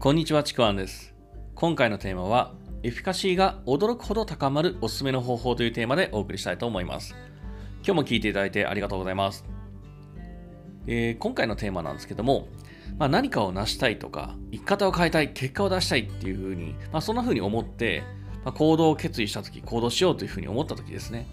こんにちは、ちくわんです。今回のテーマは、エフィカシーが驚くほど高まるおすすめの方法というテーマでお送りしたいと思います。今日も聞いていただいてありがとうございます。えー今回のテーマなんですけども、まあ、何かを成したいとか、生き方を変えたい、結果を出したいっていうふうに、まあ、そんなふうに思って、まあ、行動を決意したとき、行動しようというふうに思ったときですね、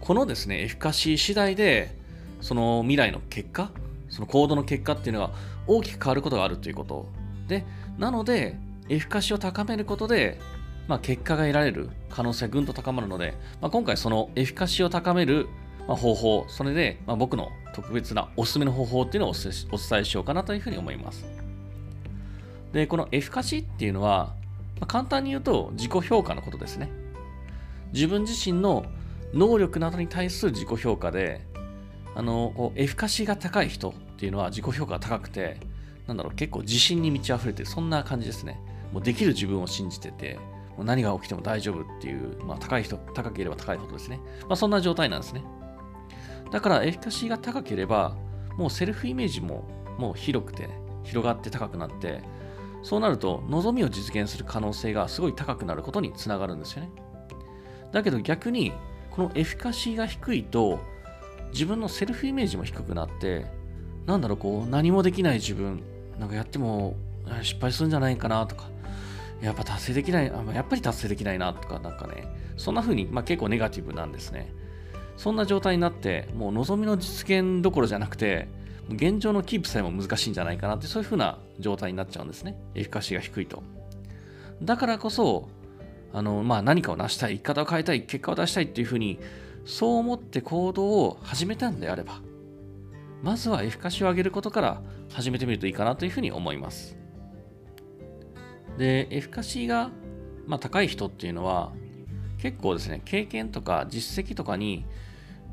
このですね、エフィカシー次第で、その未来の結果、その行動の結果っていうのが大きく変わることがあるということ。で、なので、エフィカシーを高めることで、まあ、結果が得られる可能性がぐんと高まるので、まあ、今回そのエフィカシーを高める方法、それで、まあ、僕の特別なおすすめの方法っていうのをお伝えお伝えしようかなというふうに思います。で、このエフィカシーっていうのは、まあ、簡単に言うと自己評価のことですね。自分自身の能力などに対する自己評価で、あの、こうエフィカシーが高い人っていうのは自己評価が高くて、なんだろう、結構自信に満ち溢れてる、そんな感じですね。もうできる自分を信じてて、もう何が起きても大丈夫っていう、まあ、高い人、高ければ高いほどですね。まあ、そんな状態なんですね。だから、エフィカシーが高ければ、もうセルフイメージももう広くて、広がって高くなって、そうなると、望みを実現する可能性がすごい高くなることにつながるんですよね。だけど逆に、このエフィカシーが低いと、自分のセルフイメージも低くなって、なんだろう、こう、何もできない自分、なんかやっても失敗するんじゃないかなとか、やっぱ達成できない、あやっぱり達成できないなとか、なんかね、そんな風に、まあ、結構ネガティブなんですね。そんな状態になって、もう望みの実現どころじゃなくて、現状のキープさえも難しいんじゃないかなって、そういう風な状態になっちゃうんですね。エフィカシーが低いと。だからこそ、あの、まあ、何かを成したい、生き方を変えたい、結果を出したいっていう風に、そう思って行動を始めたんであれば、まずはエフィカシーを上げることから始めてみるといいかなというふうに思います。で、エフィカシーが、まあ、高い人っていうのは、結構ですね、経験とか実績とかに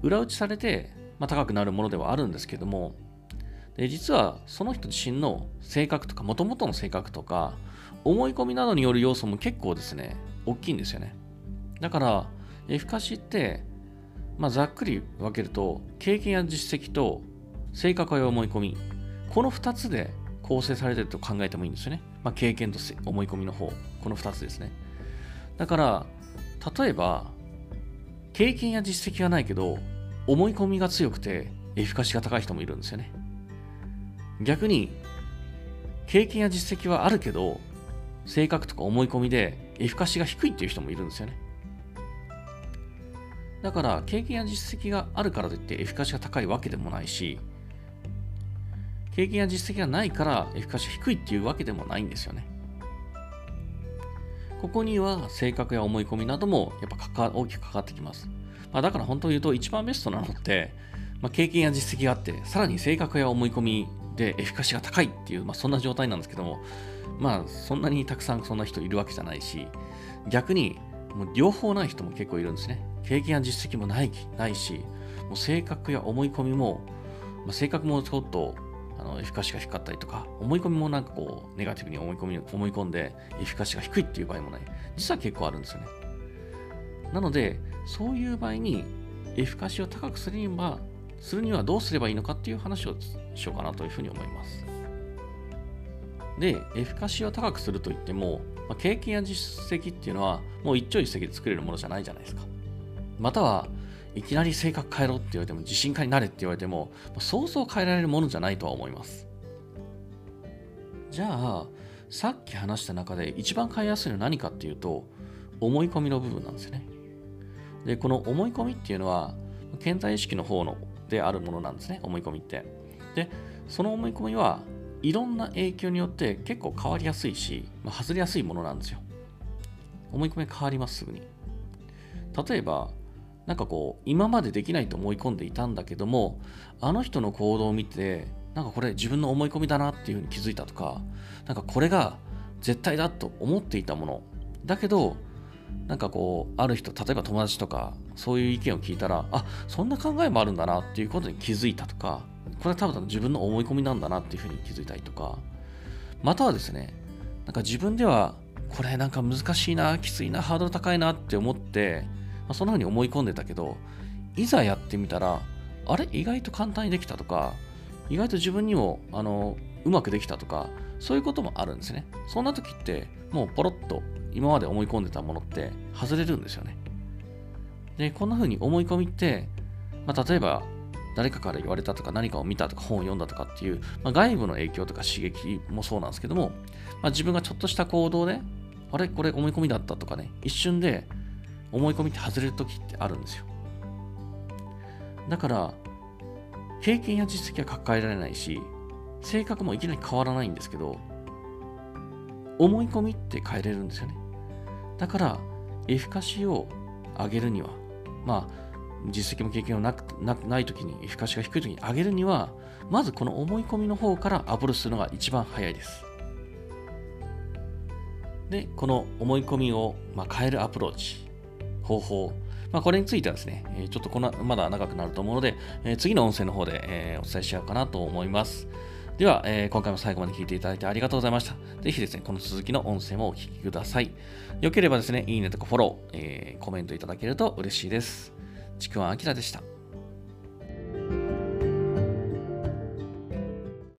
裏打ちされて、まあ、高くなるものではあるんですけども、で実はその人自身の性格とか、もともとの性格とか、思い込みなどによる要素も結構ですね、大きいんですよね。だから、エフィカシーって、まあ、ざっくり分けると、経験や実績と性格や思い込み、この2つで構成されてると考えてもいいんですよね。まあ、経験と思い込みの方、この2つですね。だから、例えば、経験や実績がないけど、思い込みが強くて、エフィカシが高い人もいるんですよね。逆に、経験や実績はあるけど、性格とか思い込みでエフィカシが低いっていう人もいるんですよね。だから、経験や実績があるからといってエフィカシが高いわけでもないし、経験や実績がないからエフィカシー低いっていうわけでもないんですよね。ここには性格や思い込みなどもやっぱ関わ大きく関わってきます。まあ、だから本当を言うと一番ベストなのって、まあ、経験や実績があって、さらに性格や思い込みでエフィカシーが高いっていう、まあ、そんな状態なんですけども、まあそんなにたくさんそんな人いるわけじゃないし、逆にもう両方ない人も結構いるんですね。経験や実績もないないし、もう性格や思い込みも、まあ、性格もちょっとのエフカシが低かったりとか、思い込みもなんかこう、ネガティブに思い込み思い込んで、エフィカシーが低いっていう場合もない。実は結構あるんですよね。なので、そういう場合に、エフィカシーを高くするには、するにはどうすればいいのかっていう話をしようかなというふうに思います。で、エフィカシーを高くするといっても、まあ、経験や実績っていうのは、もう一朝一夕で作れるものじゃないじゃないですか。または、いきなり性格変えろって言われても、自信家になれって言われても、そうそう変えられるものじゃないとは思います。じゃあ、さっき話した中で一番変えやすいのは何かっていうと、思い込みの部分なんですよね。で、この思い込みっていうのは、健在意識の方のであるものなんですね、思い込みって。で、その思い込みはいろんな影響によって結構変わりやすいし、まあ、外れやすいものなんですよ。思い込み変わります、すぐに。例えば、なんかこう、今までできないと思い込んでいたんだけども、あの人の行動を見て、なんかこれ自分の思い込みだなっていうふうに気づいたとか、なんかこれが絶対だと思っていたもの。だけど、なんかこう、ある人、例えば友達とか、そういう意見を聞いたら、あ、そんな考えもあるんだなっていうことに気づいたとか、これは多分自分の思い込みなんだなっていうふうに気づいたりとか、またはですね、なんか自分では、これなんか難しいな、きついな、ハードル高いなって思って、まあ、そんなふうに思い込んでたけど、いざやってみたら、あれ？意外と簡単にできたとか、意外と自分にも、あの、うまくできたとか、そういうこともあるんですね。そんな時って、もうポロッと今まで思い込んでたものって外れるんですよね。で、こんな風に思い込みって、まあ、例えば誰かから言われたとか何かを見たとか本を読んだとかっていう、まあ、外部の影響とか刺激もそうなんですけども、まあ、自分がちょっとした行動で、あれ？これ思い込みだったとかね、一瞬で思い込みって外れる時ってあるんですよ。だから、経験や実績は変えられないし、性格もいきなり変わらないんですけど、思い込みって変えれるんですよね。だから、エフィカシーを上げるには、まあ、実績も経験もなくなない時に、エフィカシーが低い時に上げるには、まずこの思い込みの方からアプローチするのが一番早いです。で、この思い込みを、まあ、変えるアプローチ、方法、まあ、これについてはですね、ちょっとこのまだ長くなると思うので、次の音声の方で、お伝えしようかなと思います。では、え今回も最後まで聞いていただいてありがとうございました。ぜひですね、この続きの音声もお聞きください。よければですね、いいねとかフォロー、えー、コメントいただけると嬉しいです。ちくわあきらでした。